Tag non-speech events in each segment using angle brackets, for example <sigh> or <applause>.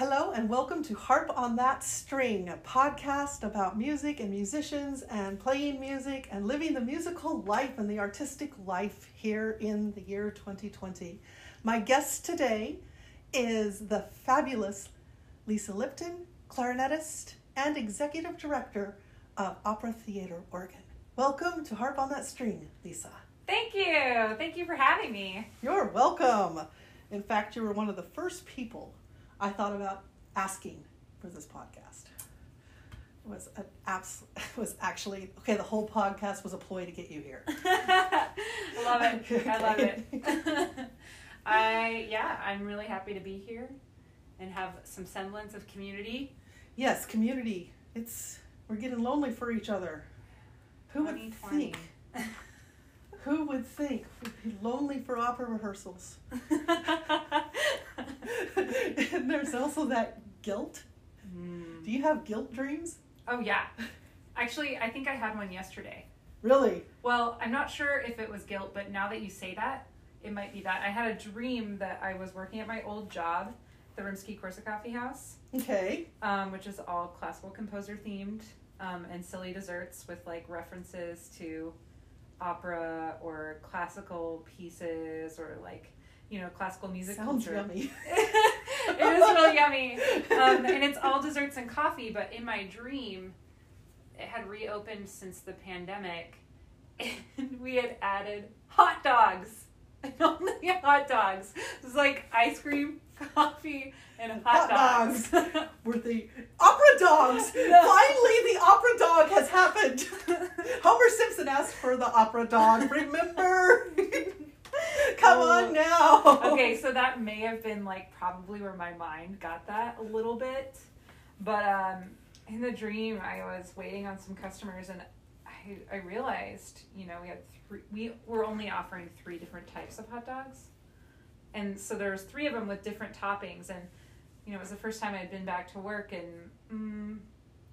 Hello and welcome to Harp on That String, a podcast about music and musicians and playing music and living the musical life and the artistic life here in the year 2020. My guest today is the fabulous Lisa Lipton, clarinetist and executive director of Opera Theater Oregon. Welcome to Harp on That String, Lisa. Thank you. Thank you for having me. You're welcome. In fact, you were one of the first people I thought about asking for this podcast. It was an abs- <laughs> was actually okay. The whole podcast was a ploy to get you here. <laughs> <laughs> I love it. I love it. I yeah, I'm really happy to be here and have some semblance of community. Yes, community. It's we're getting lonely for each other. Who would think? Who would think we'd be lonely for opera rehearsals? <laughs> and there's also that guilt. Hmm. Do you have guilt dreams? Oh yeah. Actually, I think I had one yesterday. Really? Well, I'm not sure if it was guilt, but now that you say that, it might be that. I had a dream that I was working at my old job, the Rimsky-Korsakoffee House, Okay. um, which is all classical composer themed um, and silly desserts with like references to opera or classical pieces or like you know classical music Sounds culture. yummy. <laughs> it is really yummy, um, and it's all desserts and coffee. But in my dream, it had reopened since the pandemic, and we had added hot dogs. <laughs> And only hot dogs. It was like ice cream, coffee, and hot, Hot dogs. Were the opera dogs? <laughs> No. Finally, the opera dog has happened. Homer Simpson asked for the opera dog. Remember? <laughs> Come on now. okay, so <laughs> that may have been like probably where my mind got that a little bit. But um, in the dream, I was waiting on some customers and I, I realized, you know, we had three, we were only offering three different types of hot dogs. And so there was three of them with different toppings. And, you know, it was the first time I had been back to work and mm,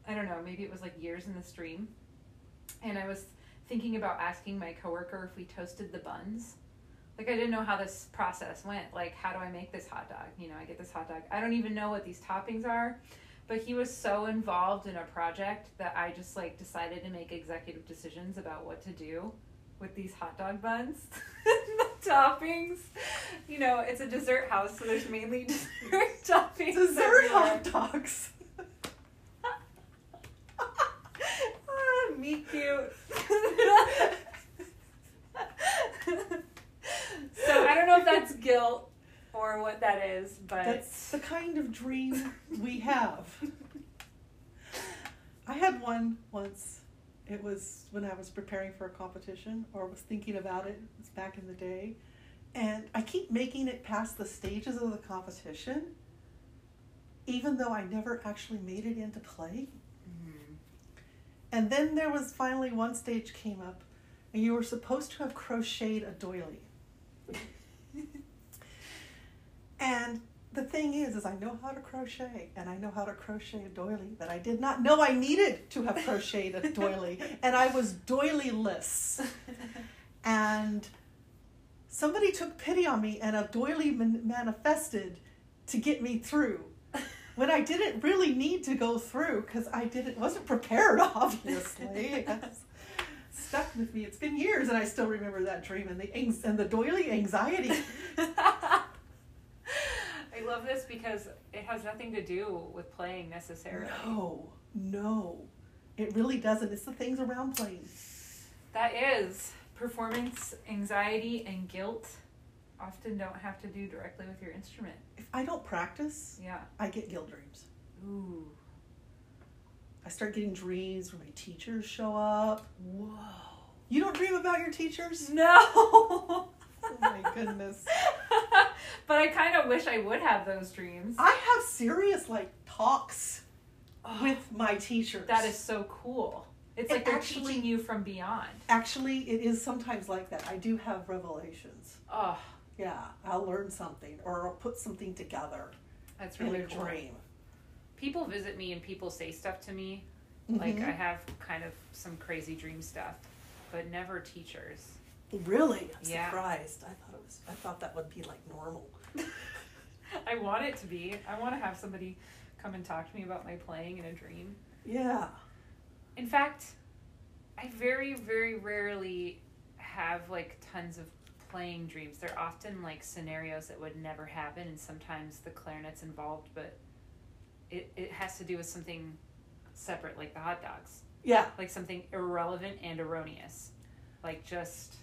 I don't know, maybe it was like years in the stream. And I was thinking about asking my coworker if we toasted the buns like I didn't know how this process went. Like, how do I make this hot dog? You know, I get this hot dog. I don't even know what these toppings are. But he was so involved in a project that I just like decided to make executive decisions about what to do with these hot dog buns, <laughs> the toppings. You know, it's a dessert house, so there's mainly <laughs> dessert <laughs> toppings. Dessert hot dogs. Ah, me cute. so I don't know if that's guilt or what that is, but That's the kind of dream we have. I had one once. It was when I was preparing for a competition or was thinking about it. It was back in the day. And I keep making it past the stages of the competition, even though I never actually made it into play. Mm-hmm. And then there was finally one stage came up, and you were supposed to have crocheted a doily. <laughs> and the thing is, is I know how to crochet, and I know how to crochet a doily, but I did not know I needed to have crocheted a doily, <laughs> and I was doilyless. <laughs> And somebody took pity on me, and a doily man- manifested to get me through when I didn't really need to go through because I didn't wasn't prepared. Obviously, stuck with me. It's been years, and I still remember that dream and the and the doily anxiety. <laughs> <laughs> I love this because it has nothing to do with playing necessarily. No, no, it really doesn't. It's the things around playing. That is performance anxiety and guilt often don't have to do directly with your instrument. If I don't practice, Yeah. I get guilt dreams. Ooh. I start getting dreams where my teachers show up. Whoa. You don't dream about your teachers? No. <laughs> Oh my <laughs> goodness. but I kind of wish I would have those dreams. I have serious like talks Oh, with my teachers. that is so cool. It's It like they're actually- teaching you from beyond. actually it is sometimes like that. I do have revelations. Oh, Yeah, I'll learn something or I'll put something together that's in really a cool. dream. People visit me and people say stuff to me. Like Mhm. I have kind of some crazy dream stuff, but never teachers. Really? I'm Yeah. surprised. I thought it was I thought that would be like normal. <laughs> I want it to be. I want to have somebody come and talk to me about my playing in a dream. Yeah. In fact, I very, very rarely have like tons of playing dreams. They're often like scenarios that would never happen, and sometimes the clarinet's involved, but it, it has to do with something separate, like the hot dogs, Yeah. like something irrelevant and erroneous. Like just,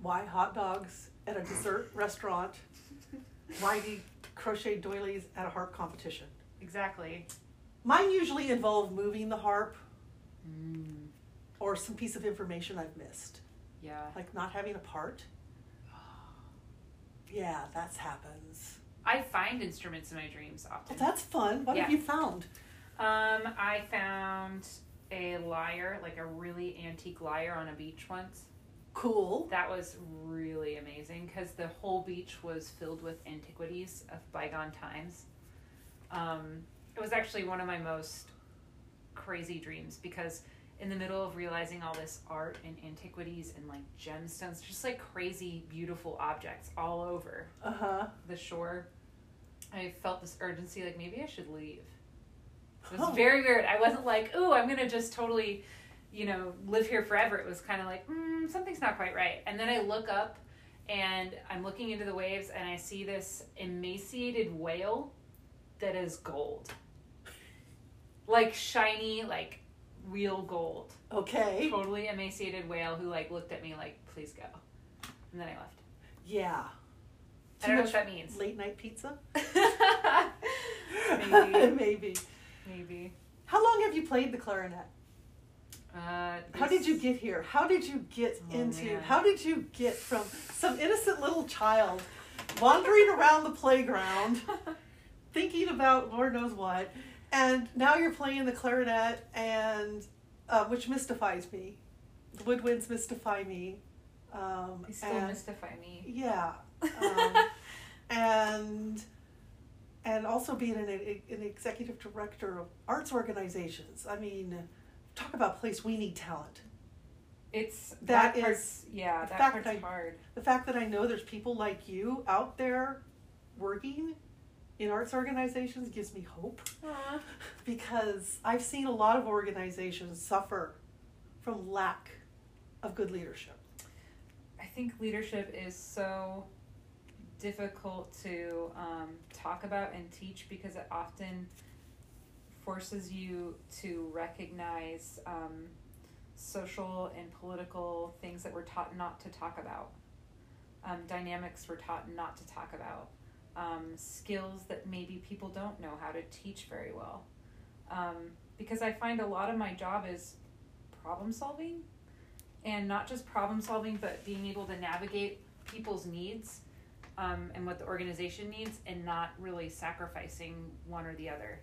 Why hot dogs at a dessert <laughs> restaurant? Why do crochet doilies at a harp competition? exactly. Mine usually involve moving the harp Mm, or some piece of information I've missed, yeah. like not having a part. <gasps> Yeah, that happens. I find instruments in my dreams often. Well, that's fun. What have you found? Um, I found a lyre, like a really antique lyre on a beach once. Cool. That was really amazing because the whole beach was filled with antiquities of bygone times. Um, it was actually one of my most crazy dreams because in the middle of realizing all this art and antiquities and like gemstones, just like crazy, beautiful objects all over Uh huh. the shore, I felt this urgency like maybe I should leave. It was Oh. very weird. I wasn't like, oh, I'm gonna just totally, you know, live here forever. It was kind of like, mm, something's not quite right. And then I look up, and I'm looking into the waves, and I see this emaciated whale that is gold, like shiny, like real gold. Okay. Totally emaciated whale who like looked at me like, please go, and then I left. Yeah. I don't know what that means. Late night pizza? <laughs> Maybe. <laughs> Maybe. Maybe. How long have you played the clarinet? Uh, How did you get here? How did you get Oh, into? man. How did you get from some innocent little child wandering around the playground, <laughs> thinking about Lord knows what, and now you're playing the clarinet, and uh, which mystifies me. The woodwinds mystify me. Um, They still and, mystify me. yeah, um, <laughs> and and also being an, an executive director of arts organizations. I mean, talk about place we need talent. It's That that, is- part's yeah, that part's I- hard. the fact that I know there's people like you out there working in arts organizations gives me hope. Because I've seen a lot of organizations suffer from lack of good leadership. I think leadership is so difficult to um, talk about and teach because it often forces you to recognize um, social and political things that we're taught not to talk about, um, dynamics we're taught not to talk about, um, skills that maybe people don't know how to teach very well. Um, because I find a lot of my job is problem solving and not just problem solving, but being able to navigate people's needs um, and what the organization needs and not really sacrificing one or the other.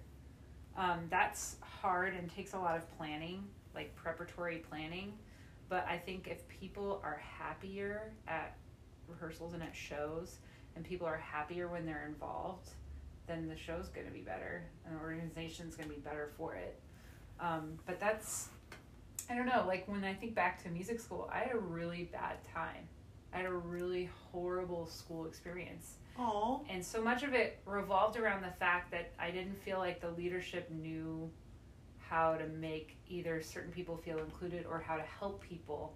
Um, that's hard and takes a lot of planning, like preparatory planning. But I think if people are happier at rehearsals and at shows, and people are happier when they're involved, then the show's going to be better, and the organization's going to be better for it. Um, but that's I don't know, like when I think back to music school, I had a really bad time. I had a really horrible school experience. Oh, And so much of it revolved around the fact that I didn't feel like the leadership knew how to make either certain people feel included or how to help people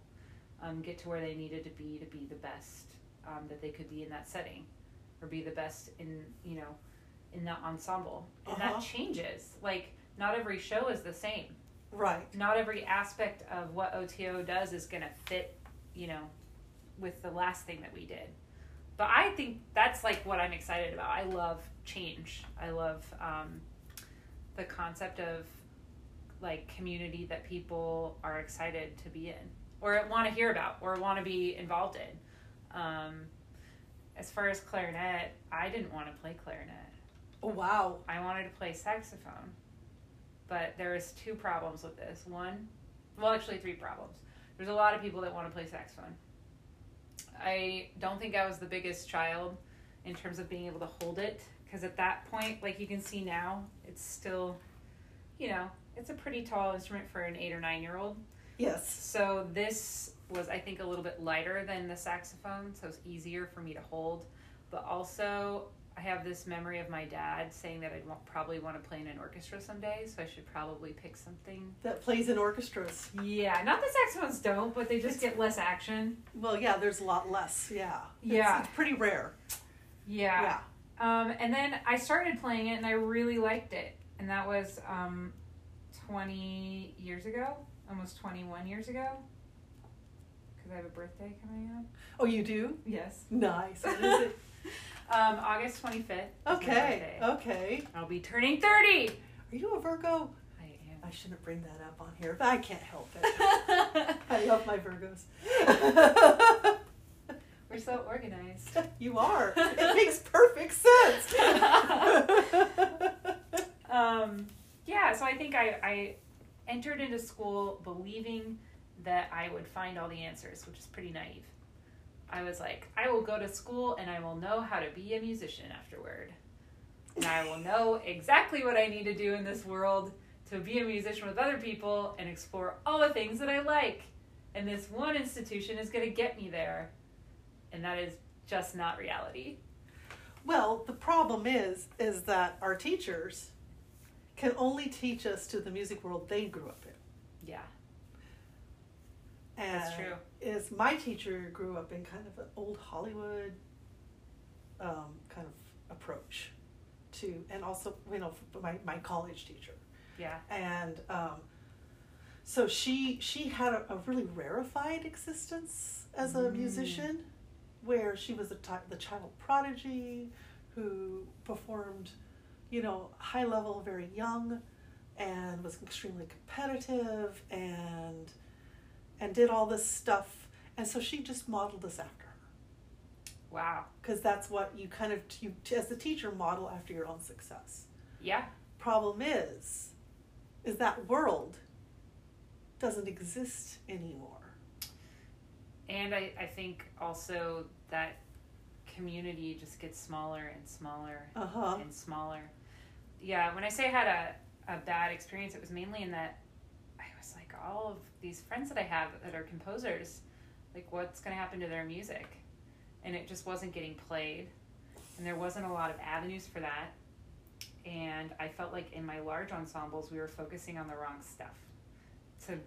um, get to where they needed to be to be the best um, that they could be in that setting or be the best in, you know, in that ensemble. And Uh-huh. that changes. Like, not every show is the same right. not every aspect of what OTO does is going to fit, you know, with the last thing that we did. But I think that's like what I'm excited about. I love change. I love um, the concept of like community that people are excited to be in or want to hear about or want to be involved in. Um, as far as clarinet, I didn't want to play clarinet. Oh, wow. I wanted to play saxophone, but there was two problems with this. One, well, actually three problems. There's a lot of people that want to play saxophone. I don't think I was the biggest child in terms of being able to hold it because at that point, like you can see now, it's still, you know, it's a pretty tall instrument for an eight or nine year old. Yes. So this was, I think, a little bit lighter than the saxophone, so it's easier for me to hold. but also I have this memory of my dad saying that I'd want, probably want to play in an orchestra someday, so I should probably pick something. That plays in orchestras. Yeah, not that saxophones don't, but they just get less action. Well, yeah, there's a lot less. Yeah. It's- Yeah. It's, pretty rare. Yeah. Yeah. Um, and then I started playing it and I really liked it. And that was um, 20 years ago, almost 21 years ago. Because I have a birthday coming up. Oh, you do? Yes. Nice. What is it? <laughs> Um, August 25th. okay. Okay. I'll be turning 30. Are you a Virgo? I am. I shouldn't bring that up on here, but I can't help it. <laughs> I love my Virgos. <laughs> We're so organized. you are. It makes perfect sense. um, yeah, so I think I, I entered into school believing that I would find all the answers, which is pretty naive. I was like, I will go to school and I will know how to be a musician afterward. And I will know exactly what I need to do in this world to be a musician with other people and explore all the things that I like. And this one institution is going to get me there. And that is just not reality. well, the problem is, is that our teachers can only teach us to the music world they grew up And That's true. Is my teacher grew up in kind of an old Hollywood um, kind of approach to, and also you know my my college teacher, yeah, and um, so she she had a, a really rarefied existence as a Mm. musician, where she was the ti- the child prodigy who performed, you know, high level very young, and was extremely competitive and and did all this stuff, and so she just modeled us after her wow. because that's what you kind of you as the teacher model after your own success. Yeah, Problem is, is that world doesn't exist anymore. and I, I think also that community just gets smaller and smaller Uh huh. and smaller. Yeah, when I say I had a, a bad experience, it was mainly in that was like, all of these friends that I have that are composers, like, what's going to happen to their music? And it just wasn't getting played. And there wasn't a lot of avenues for that. And I felt like in my large ensembles, we were focusing on the wrong stuff to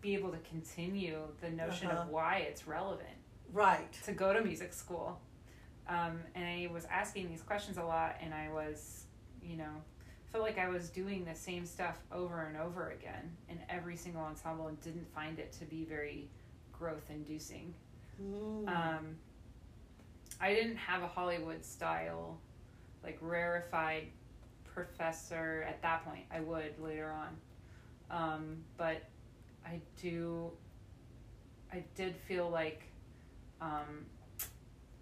be able to continue the notion Uh-huh. of why it's relevant Right. to go to music school. Um, and I was asking these questions a lot, and I was, you know, felt like I was doing the same stuff over and over again in every single ensemble and didn't find it to be very growth inducing. Mm. Um, I didn't have a Hollywood style, like rarefied professor at that point. I would later on. Um, but I do, I did feel like um,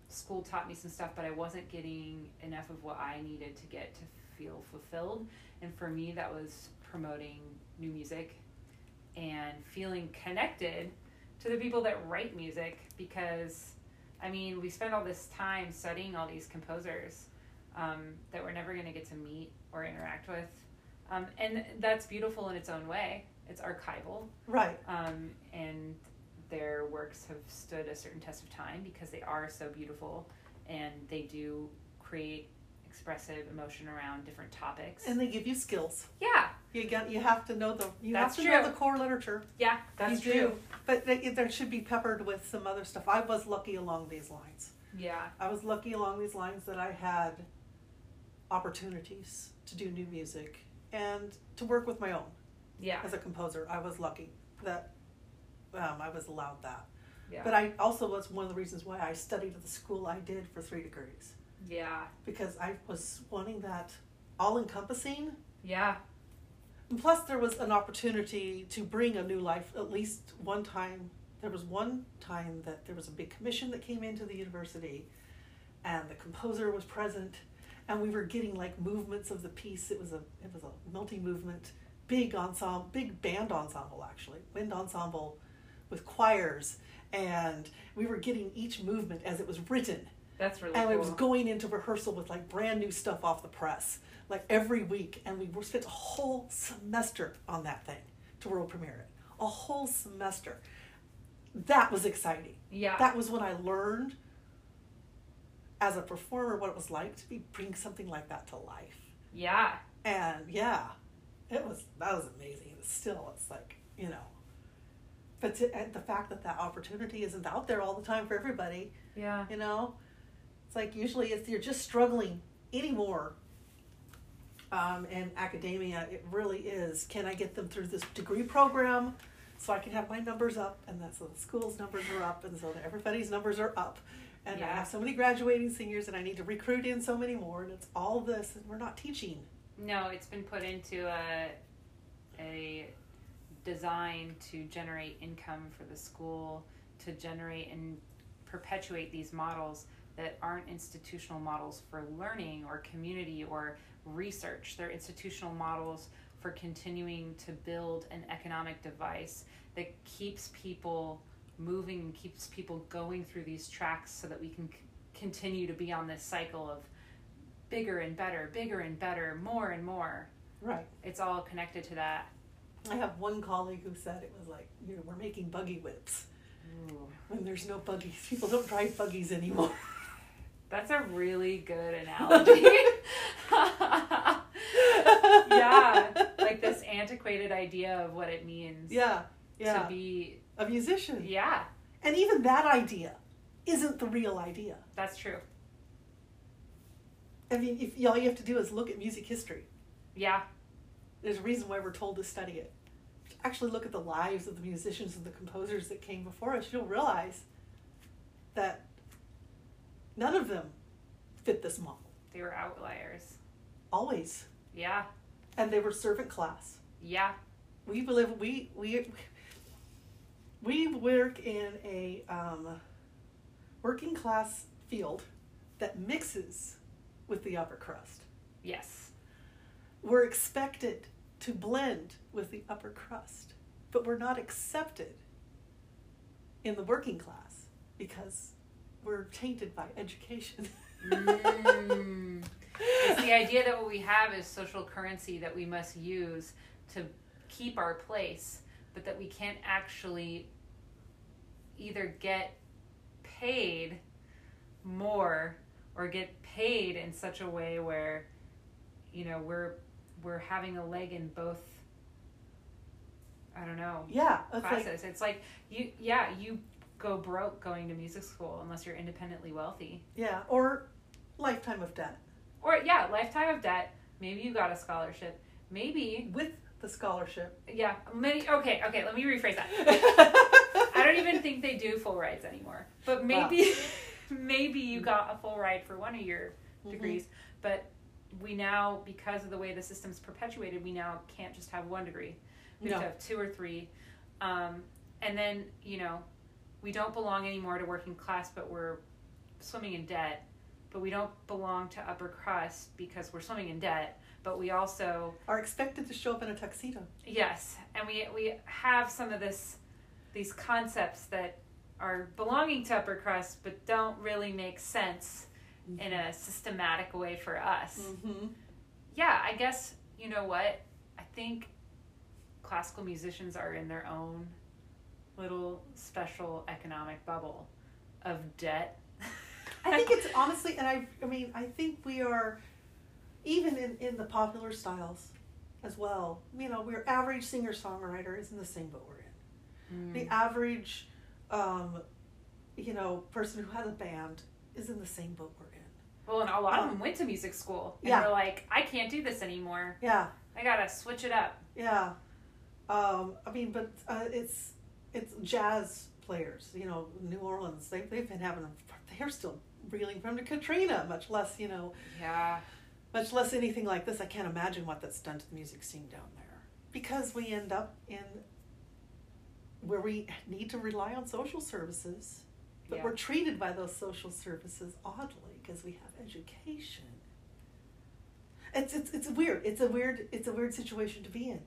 school taught me some stuff, but I wasn't getting enough of what I needed to get to feel fulfilled. And for me, that was promoting new music and feeling connected to the people that write music because I mean, we spend all this time studying all these composers um, that we're never going to get to meet or interact with. Um, and that's beautiful in its own way. It's archival, Right. um, and their works have stood a certain test of time because they are so beautiful and they do create expressive emotion around different topics. And they give you skills. yeah, You got. You have to know the. You That's have to know true. the core literature. yeah, that's you true. do. But they, there should be peppered with some other stuff. I was lucky along these lines. Yeah, I was lucky along these lines that I had opportunities to do new music and to work with my own yeah, as a composer. I was lucky that um, I was allowed that. yeah, But I also was one of the reasons why I studied at the school I did for three degrees yeah, because I was wanting that all encompassing. yeah, And plus, there was an opportunity to bring a new life. At least one time, there was one time that there was a big commission that came into the university, and the composer was present, and we were getting like movements of the piece. It was a it was a multi movement, big ensemble, big band ensemble actually, wind ensemble, with choirs, and we were getting each movement as it was written that's really and cool. it was going into rehearsal with like brand new stuff off the press like every week and we were spent a whole semester on that thing to world premiere it a whole semester that was exciting yeah, that was when i learned as a performer what it was like to be bring something like that to life. Yeah. And yeah, it was that was amazing. It's still it's like you know, but to, the fact that that opportunity isn't out there all the time for everybody, Yeah. you know, it's like usually if you're just struggling anymore. Um, and academia, it really is. Can I get them through this degree program so I can have my numbers up, and that's so the school's numbers are up, and so that everybody's numbers are up, and I have so many graduating seniors, and I need to recruit in so many more, and it's all this, and we're not teaching. No, it's been put into a a design to generate income for the school, to generate and perpetuate these models that aren't institutional models for learning or community or research. They're institutional models for continuing to build an economic device that keeps people moving and keeps people going through these tracks so that we can c- continue to be on this cycle of bigger and better, bigger and better, more and more. Right. It's all connected to that. I have one colleague who said it was like, you know, we're making buggy whips when there's no buggies. People don't drive buggies anymore. That's a really good <laughs> analogy. yeah, like this antiquated idea of what it means Yeah. Yeah. to be. a musician. Yeah, And even that idea isn't the real idea. that's true. I mean, if all you have to do is look at music history. Yeah, There's a reason why we're told to study it. Actually, look at the lives of the musicians and the composers that came before us. You'll realize that none of them fit this model. they were outliers. Always, Yeah, and they were servant class. yeah, We live. We we we work in a um, working class field that mixes with the upper crust. yes, we're expected to blend with the upper crust, but we're not accepted in the working class because we're tainted by education. Mm. <laughs> It's the idea that what we have is social currency that we must use to keep our place, but that we can't actually either get paid more or get paid in such a way where you know we're we're having a leg in both I don't know yeah, it's like classes. it's like you yeah, you go broke going to music school unless you're independently wealthy. yeah, or lifetime of debt Or yeah, lifetime of debt. Maybe you got a scholarship. Maybe with the scholarship. yeah. Many okay, okay. Let me rephrase that. <laughs> I don't even think they do full rides anymore. But maybe <laughs> maybe you got a full ride for one of your Mhm. degrees. But we now, because of the way the system's perpetuated, we now can't just have one degree. We have No. to have two or three. Um, and then you know, we don't belong anymore to working class, but we're swimming in debt. But we don't belong to upper crust because we're swimming in debt. But we also Are expected to show up in a tuxedo. Yes, and we we have some of this these concepts that are belonging to upper crust but don't really make sense in a systematic way for us. Mm-hmm. Yeah, I guess you know what? I think classical musicians are in their own little special economic bubble of debt. I think it's <laughs> honestly, and I, I mean, I think we are, even in, in the popular styles as well. You know, we're average singer songwriter is in the same boat we're in. Mm. The average, um, you know, person who has a band is in the same boat we're in. well, and a lot of um, them went to music school and yeah. were like, I can't do this anymore. Yeah, I gotta switch it up. yeah. Um, I mean, but uh, it's it's jazz players. You know, New Orleans. They they've been having. They're still reeling from the Katrina, much less you know Yeah. much less anything like this. I can't imagine what that's done to the music scene down there because we end up in where we need to rely on social services, but Yeah. we're treated by those social services oddly because we have education. It's, it's it's weird. It's a weird it's a weird situation to be in.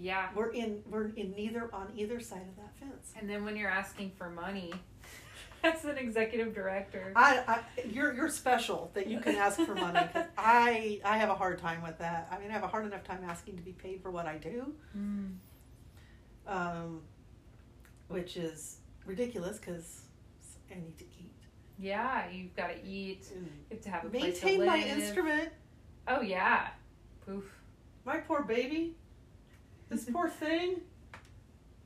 Yeah. We're in we're in neither on either side of that fence. And then when you're asking for money, <laughs> that's an executive director. I, I you're you're special that you can ask for money. <laughs> I I have a hard time with that. I mean I have a hard enough time asking to be paid for what I do. Mm. um, which is ridiculous because I need to eat. Yeah, you've got to eat. and You have to have a place to maintain my instrument. Oh yeah. Poof. My poor baby. This poor thing.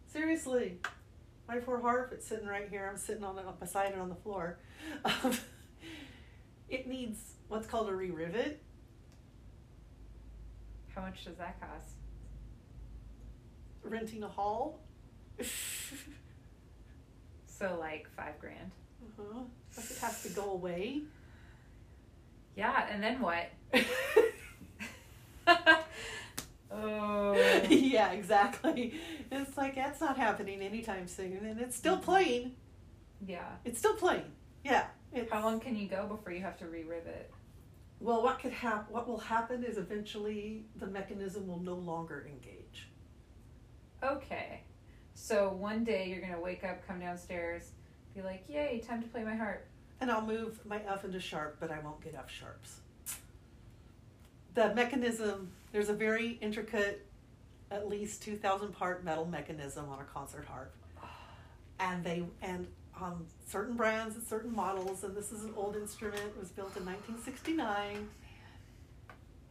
Seriously. My poor harp, it's sitting right here. I'm sitting on it beside it on the floor. Um, <laughs> it needs what's called a re-rivet. How much does that cost? Renting a hall. <laughs> So like five grand. uh-huh. It has to go away. Yeah, and then what? <laughs> oh. <laughs> yeah, exactly. It's like that's not happening anytime soon, and it's still mm-hmm. playing. Yeah. It's still playing. Yeah. It's, How long can you go before you have to re-rivet? Well, what could hap- What will happen is eventually the mechanism will no longer engage. Okay. So one day you're gonna wake up, come downstairs, be like, "Yay, time to play my harp." And I'll move my F into sharp, but I won't get F sharps. The mechanism, there's a very intricate, at least 2,000 part metal mechanism on a concert harp. And they, and on certain brands and certain models, and this is an old instrument, it was built in 1969.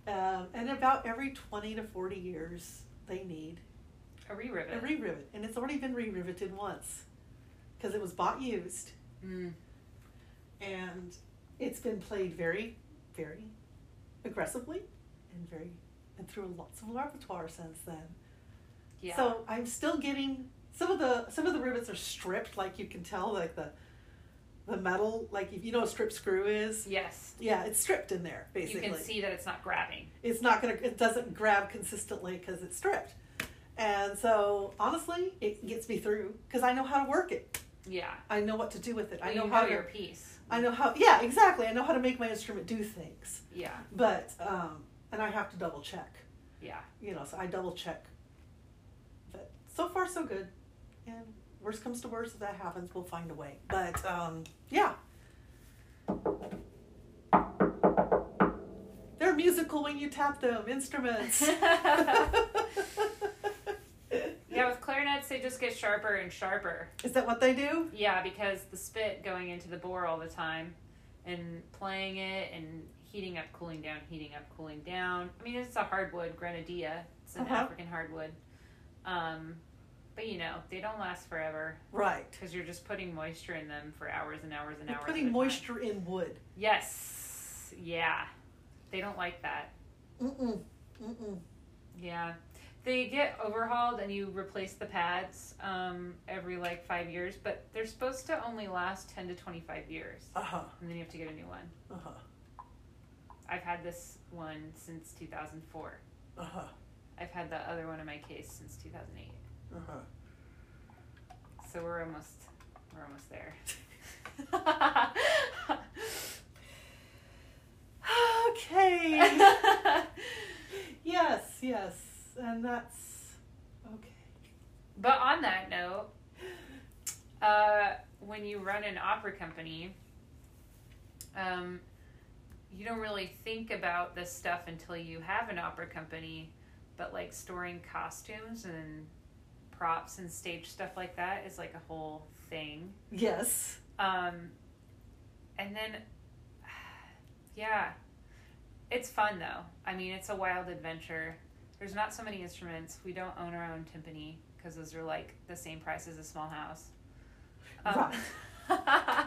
Um, and about every 20 to 40 years, they need A re-rivet. a re-rivet. And it's already been re-riveted once because it was bought used mm. and it's been played very, very aggressively and very and through lots of repertoire since then. Yeah. So I'm still getting some of the some of the rivets are stripped, like you can tell, like the the metal, like if you know what a strip screw is. yes. Yeah, it's stripped in there basically. You can see that it's not grabbing. It's not gonna. It doesn't grab consistently because it's stripped. And so honestly, it gets me through because I know how to work it. Yeah. I know what to do with it. I know you how know to. your piece. I know how. Yeah, exactly. I know how to make my instrument do things. Yeah. But um, and I have to double check. Yeah. You know, so I double check. But so far so good. And worst comes to worst, if that happens, we'll find a way. But um, yeah. They're musical when you tap them. Instruments. <laughs> Yeah, with they just get sharper and sharper. Is that what they do? Yeah, because the spit going into the bore all the time and playing it and heating up, cooling down, heating up, cooling down. I mean, it's a hardwood, grenadilla. It's an Uh-huh. African hardwood. Um, but you know, they don't last forever Right. because you're just putting moisture in them for hours and hours and You're hours. putting a time. moisture in wood. Yes. Yeah. They don't like that. Mm-mm. Mm-mm. Yeah. They get overhauled and you replace the pads um, every like five years, but they're supposed to only last 10 to 25 years. Uh-huh. And then you have to get a new one. Uh-huh. I've had this one since 2004. Uh-huh. I've had the other one in my case since 2008. Uh-huh. So we're almost we're almost there. <laughs> <laughs> okay. <laughs> yes, yes. And that's okay. but on that note, uh, when you run an opera company, um, you don't really think about this stuff until you have an opera company. But like storing costumes and props and stage stuff like that is like a whole thing. Yes. Um, and then, <sighs> yeah, it's fun though. I mean, it's a wild adventure. There's not so many instruments. We don't own our own timpani because those are like the same price as a small house. Um, <laughs>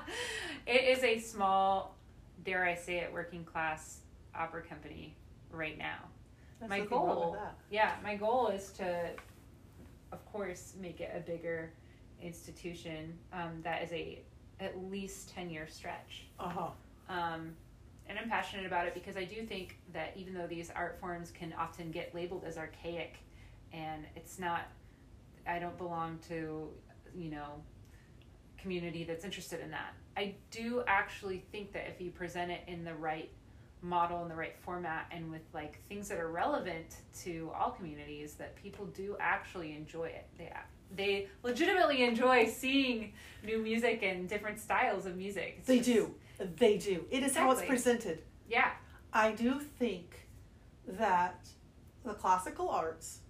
it is a small, dare I say it, working class opera company right now. There's My nothing wrong with goal-. Yeah, my goal is to, of course, make it a bigger institution um, that is a at least ten year stretch. Uh-huh. Um, and I'm passionate about it because I do think that even though these art forms can often get labeled as archaic, and it's not, I don't belong to, you know, community that's interested in that. I do actually think that if you present it in the right model in the right format and with like things that are relevant to all communities that people do actually enjoy it they they legitimately enjoy seeing new music and different styles of music It's They just- do. They do. It is how it's presented. yeah I do think that the classical arts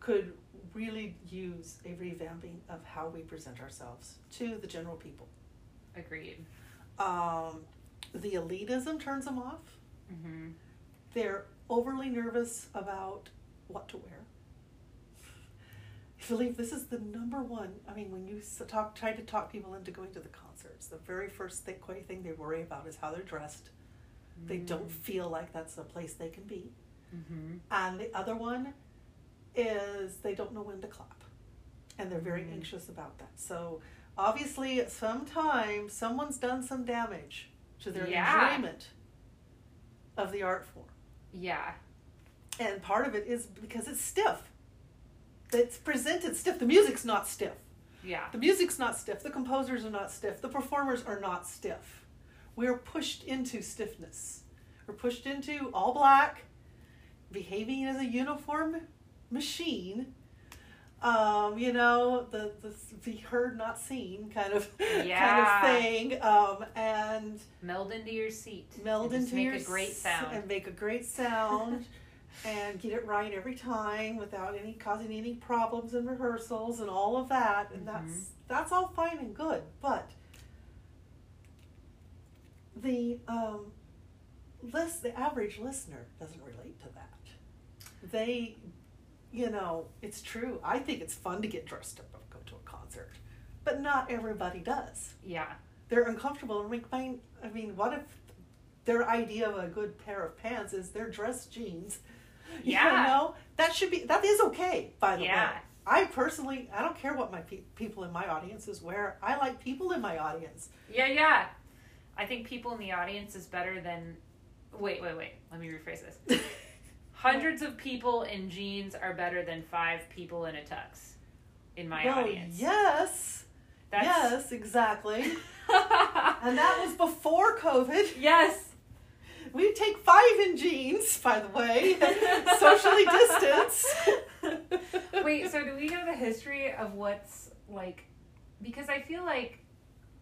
could really use a revamping of how we present ourselves to the general people. Agreed. Um, the elitism turns them off. Mm-hmm. They're overly nervous about what to wear. I believe this is the number one. I mean, when you talk, try to talk people into going to the concerts, the very first thing, thing they worry about is how they're dressed. They don't feel like that's the place they can be. Mm-hmm. And the other one is they don't know when to clap. And they're very Mhm. anxious about that. So obviously, at some time, someone's done some damage to their Yeah. enjoyment of the art form. Yeah. And part of it is because it's stiff. It's presented stiff. The music's not stiff. Yeah. The music's not stiff. The composers are not stiff. The performers are not stiff. We're pushed into stiffness. We're pushed into all black, behaving as a uniform machine. Um, you know, the the be heard not seen kind of Yeah. <laughs> kind of thing. Um, and Meld into your seat. meld into make your a great sound. and make a great sound and get it right every time without any causing any problems in rehearsals and all of that and Mhm. that's that's all fine and good but the um list the average listener doesn't relate to that they you know it's true i think it's fun to get dressed up and go to a concert but not everybody does yeah. they're uncomfortable. Mean, my- I mean, what if their idea of a good pair of pants is their dress jeans? <laughs> You Yeah. know, that should be that is okay. By the Yeah. way, I personally, I don't care what my pe- people in my audiences wear. I like people in my audience. Yeah, yeah. I think people in the audience is better than. Wait, wait, wait. Let me rephrase this. <laughs> Hundreds of people in jeans are better than five people in a tux. In my well, audience. yes, That's... yes, exactly. <laughs> and that was before COVID. yes. We take five in jeans, by the way, socially distanced. <laughs> Wait, so do we know the history of what's like? Because I feel like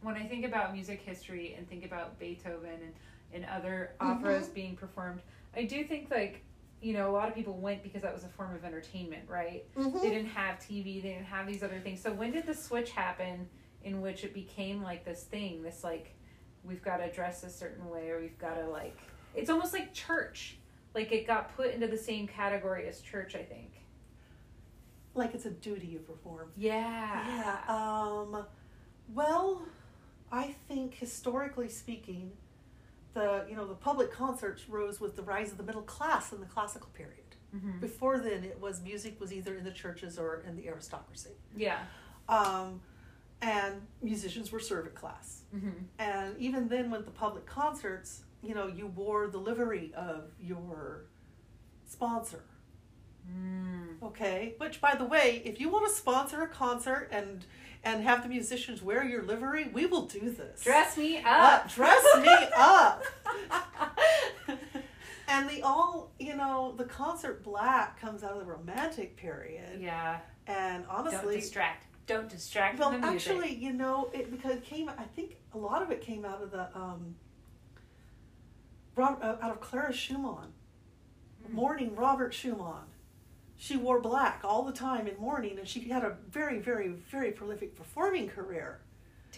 when I think about music history and think about Beethoven and, and other operas being performed, I do think like, you know, a lot of people went because that was a form of entertainment, right? Mhm. They didn't have TV, they didn't have these other things. So when did the switch happen in which it became like this thing, this like, we've got to dress a certain way or we've got to like, it's almost like church. Like it got put into the same category as church, I think. like it's a duty you perform. Yeah. Yeah. Um, well, I think historically speaking, the you know the public concerts rose with the rise of the middle class in the classical period. hmm Before then, it was music was either in the churches or in the aristocracy, Yeah. um, and musicians were servant class. hmm And even then, with the public concerts, you know, you wore the livery of your sponsor. Mm. Okay, which by the way, if you want to sponsor a concert and and have the musicians wear your livery, we will do this. Dress me Uh, up. dress me up. <laughs> And the all, you know, the concert black comes out of the romantic period, yeah. and Don't honestly, distract. Don't distract well, from the music. actually, you know, it because it came. I think a lot of it came out of the um, Rob, uh, out of Clara Schumann, Mm. mourning Robert Schumann. She wore black all the time in mourning, and she had a very, very, very prolific performing career.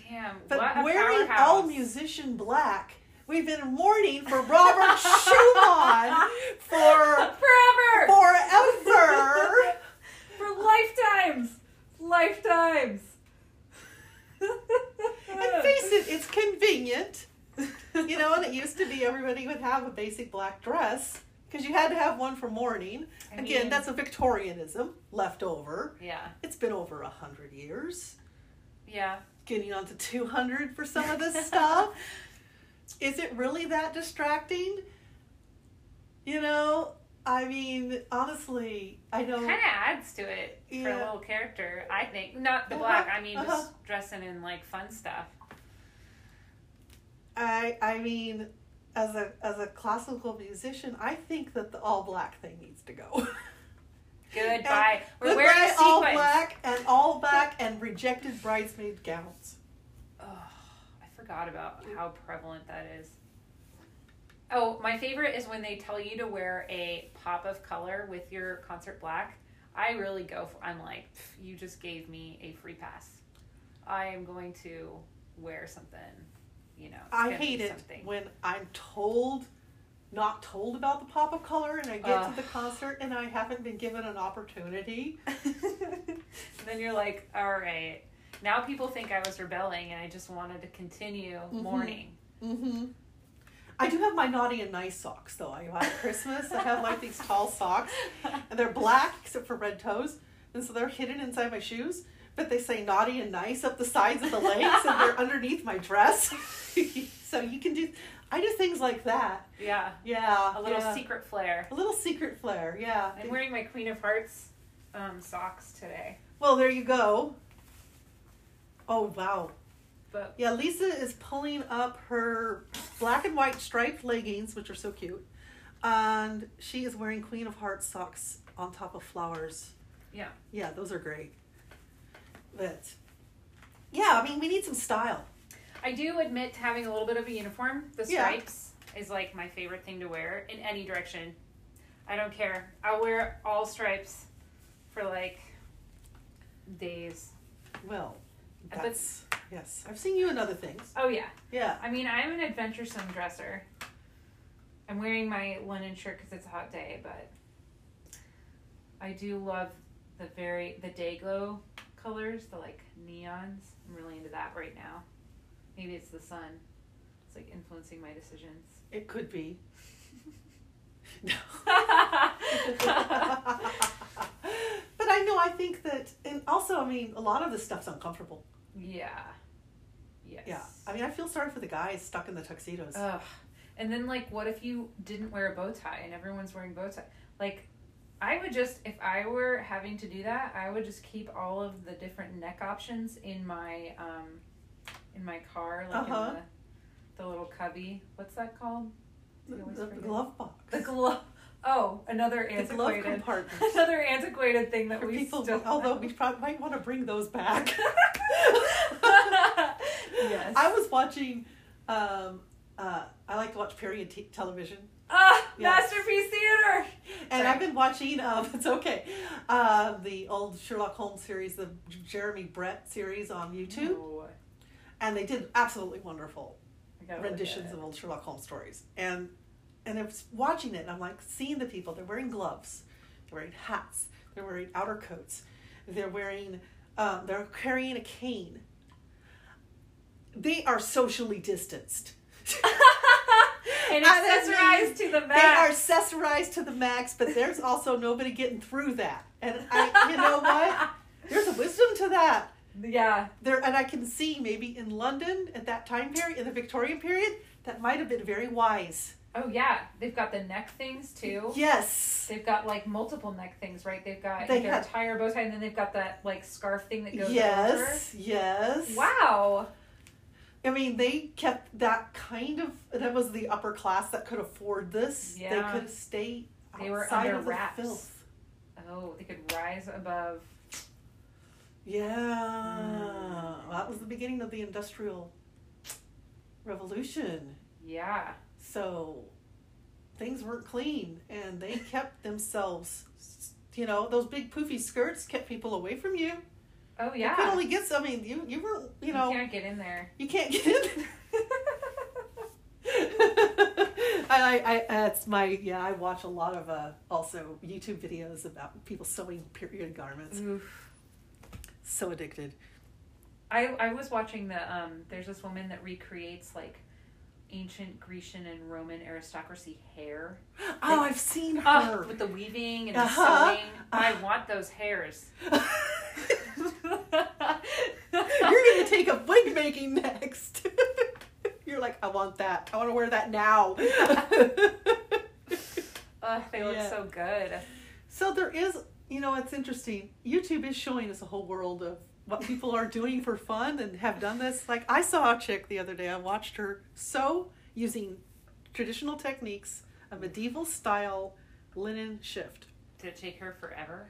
Damn. But what a wearing powerhouse. all musician black, we've been mourning for Robert <laughs> Schumann for forever. forever. <laughs> For lifetimes. Lifetimes. And face it, it's convenient. You know, and it used to be everybody would have a basic black dress because you had to have one for mourning. I Again, mean- that's a Victorianism left over. Yeah. It's been over a hundred years, Yeah. getting on to two hundred for some of this <laughs> stuff. Is it really that distracting? You know, I mean, honestly, I know. Kind of adds to it for Yeah. a little character, I think. Not the Uh-huh, black. I mean, uh-huh. just dressing in like fun stuff. I I mean, as a as a classical musician, I think that the all black thing needs to go. <laughs> Goodbye. We're Goodbye, wearing all black and all black and rejected bridesmaid gowns. Oh, I forgot about how prevalent that is. Oh, my favorite is when they tell you to wear a pop of color with your concert black. I really go for. I'm like, you just gave me a free pass. I am going to wear something. You know, I hate it when I'm told, not told about the pop of color, and I get Ugh. to the concert and I haven't been given an opportunity. <laughs> then you're like, all right. Now people think I was rebelling, and I just wanted to continue Mhm. mourning. Mm-hmm. I do have my naughty and nice socks though. I have Christmas. I have like these tall socks, and they're black except for red toes, and so they're hidden inside my shoes. But they say naughty and nice up the sides of the legs, and they're <laughs> underneath my dress. <laughs> so you can do. I do things like that. yeah, Yeah, a little yeah. secret flair. A little secret flair. Yeah. I'm wearing my Queen of Hearts um, socks today, Well, there you go. Oh wow. but Yeah, Lisa is pulling up her black and white striped leggings, which are so cute. And she is wearing Queen of Hearts socks on top of flowers. Yeah. Yeah, those are great. But yeah, I mean, we need some style. I do admit to having a little bit of a uniform. The Yeah. stripes is like my favorite thing to wear in any direction. I don't care. I'll wear all stripes for like days. Well, But- that's yes. I've seen you in other things. Oh yeah. Yeah. I mean, I'm an adventuresome dresser. I'm wearing my linen shirt because it's a hot day, but I do love the very the day glow colors, the like neons. I'm really into that right now. Maybe it's the sun. It's like influencing my decisions. It could be. No. <laughs> but I know. I think that, and also, I mean, a lot of this stuff's uncomfortable. yeah. Yes. Yeah. I mean, I feel sorry for the guys stuck in the tuxedos. Ugh. And then like what if you didn't wear a bow tie and everyone's wearing bow tie? Like I would just if I were having to do that, I would just keep all of the different neck options in my um in my car, like Uh-huh. in the the little cubby. What's that called? the, the glove box. The glove. Oh, another antiquated <laughs> another antiquated thing that For we people, still although have. we probably might want to bring those back. <laughs> <laughs> yes. I was watching. Um, uh, I like to watch period t- television, ah, Yes. masterpiece theater. and Sorry. I've been watching. Um, <laughs> it's okay. Uh, the old Sherlock Holmes series, the Jeremy Brett series on YouTube, Ooh, and they did absolutely wonderful I gotta look at renditions of old Sherlock Holmes stories. And and I was watching it, and I'm like seeing the people. They're wearing gloves, they're wearing hats, they're wearing outer coats, they're wearing, um, they're carrying a cane. They are socially distanced. <laughs> <laughs> <laughs> and accessorized to the They are max. accessorized to the max, but there's also nobody getting through that. And I, you know <laughs> what? There's a wisdom to that. Yeah. There, and I can see maybe in London at that time period, in the Victorian period, that might have been very wise. Oh yeah. They've got the neck things too. Yes. They've got like multiple neck things, right? They've got They either had- or bow tie, and then they've got that like scarf thing that goes Yes. Yes. Wow. I mean, they kept that kind of. That was the upper class that could afford this. Yeah. They could stay They were outside under of the filth. Oh, they could rise above. Yeah, Mm. that was the beginning of the industrial revolution. Yeah. So things weren't clean, and they kept themselves. You know, those big poofy skirts kept people away from you. Oh yeah. You could only get. I mean, you you were you know you can't get in there. you can't get in. <laughs> I, I, that's my yeah. I watch a lot of uh, also YouTube videos about people sewing period garments. Oof. So addicted. I I was watching the um. There's this woman that recreates like ancient Grecian and Roman aristocracy hair. <gasps> Oh, I've seen her. Ah, with the weaving and the Uh-huh. sewing. I want those hairs. <laughs> You're gonna take a wig making next. <laughs> You're like, I want that. I want to wear that now. <laughs> Ugh, they look Yeah. so good. so there is, you know, it's interesting. YouTube is showing us a whole world of what people are doing for fun and have done this. Like I saw a chick the other day. I watched her sew using traditional techniques, a medieval style linen shift. Did it take her forever?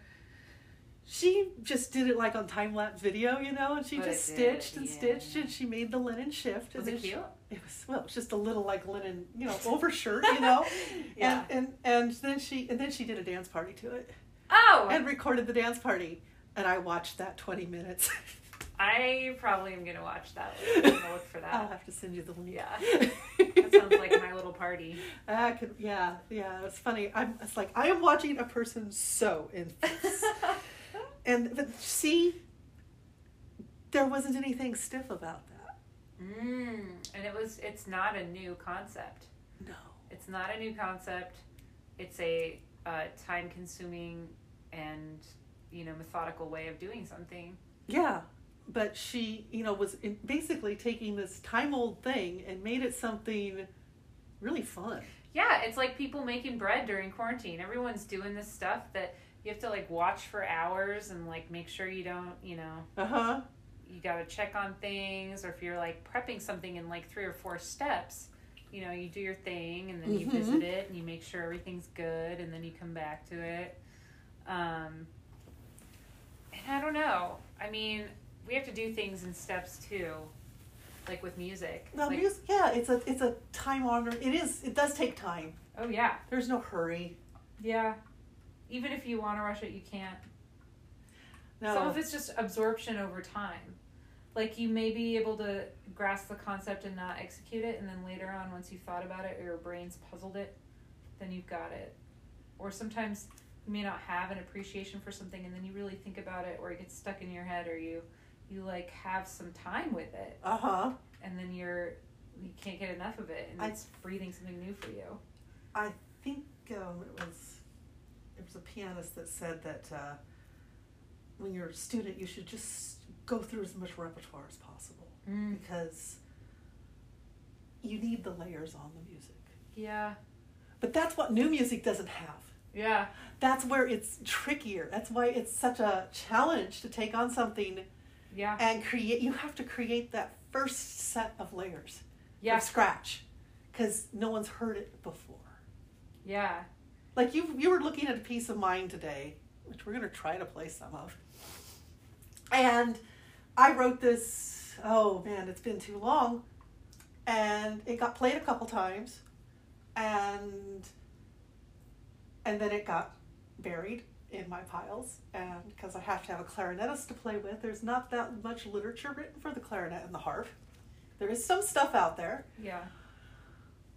She just did it like on time lapse video, you know, and she oh, But just it did, stitched and yeah. stitched and she made the linen shift. Was and it then she- cute? It was well, it was just a little like linen, you know, overshirt, you know. <laughs> Yeah. And, and and then she and then she did a dance party to it Oh, and recorded the dance party, and I watched that twenty minutes. <laughs> I probably am gonna watch that. Later. I'm gonna look for that. I'll have to send you the link. Yeah, <laughs> that sounds like my little party. Ah, I could, yeah, yeah. It's funny. I'm. It's like I am watching a person sew in and but see, there wasn't anything stiff about that. mm, and it was. It's not a new concept. No. It's not a new concept. It's a uh, time-consuming and you know methodical way of doing something. Yeah, but she, you know, was in, basically taking this time old thing and made it something really fun. Yeah, it's like people making bread during quarantine. Everyone's doing this stuff that you have to like watch for hours and like make sure you don't, you know, Uh huh. you got to check on things or if you're like prepping something in like three or four steps, you know, you do your thing and then you Mhm. visit it and you make sure everything's good and then you come back to it. Um and I don't know. I mean, we have to do things in steps too. Like with music. Now, Like- music, yeah, it's a it's a time honored. It is. It does take time. Oh yeah. There's no hurry. Yeah. Even if you want to rush it, you can't. No. Some of it's just absorption over time. Like you may be able to grasp the concept and not execute it, and then later on, once you've thought about it or your brain's puzzled it, then you've got it. Or sometimes you may not have an appreciation for something, and then you really think about it, or it gets stuck in your head, or you you like have some time with it, Uh huh. and then you're you can't get enough of it, and I- it's breathing something new for you. I think um, it was it was a pianist that said that uh, when you're a student, you should just go through as much repertoire as possible Mm. because you need the layers on the music. Yeah. But that's what new music doesn't have. Yeah. That's where it's trickier. That's why it's such a challenge to take on something Yeah. and create. You have to create that first set of layers Yeah. from scratch because no one's heard it before. Yeah. Like you, you were looking at a piece of mine today, which we're gonna try to play some of. And I wrote this. Oh man, it's been too long, and it got played a couple times, and and then it got buried in my piles. And because I have to have a clarinetist to play with, there's not that much literature written for the clarinet and the harp. There is some stuff out there. Yeah.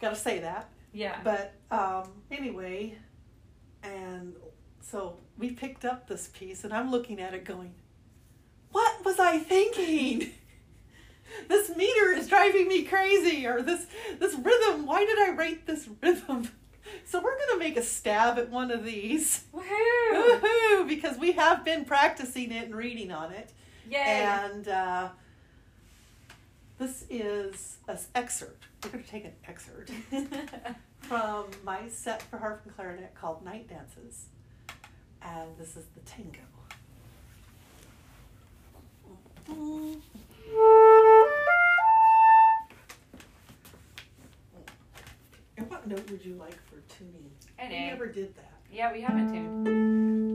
Got to say that. Yeah. But um, anyway, and so we picked up this piece, and I'm looking at it going, What was I thinking? <laughs> this meter is driving me crazy, or this this rhythm. Why did I write this rhythm? <laughs> So we're gonna make a stab at one of these, Woohoo! Woohoo! because we have been practicing it and reading on it, Yay! and uh, this is an excerpt. We're gonna take an excerpt <laughs> from my set for harp and clarinet called Night Dances. And this is the tango. And what note would you like for tuning? An We A. never did that. yeah, we haven't tuned.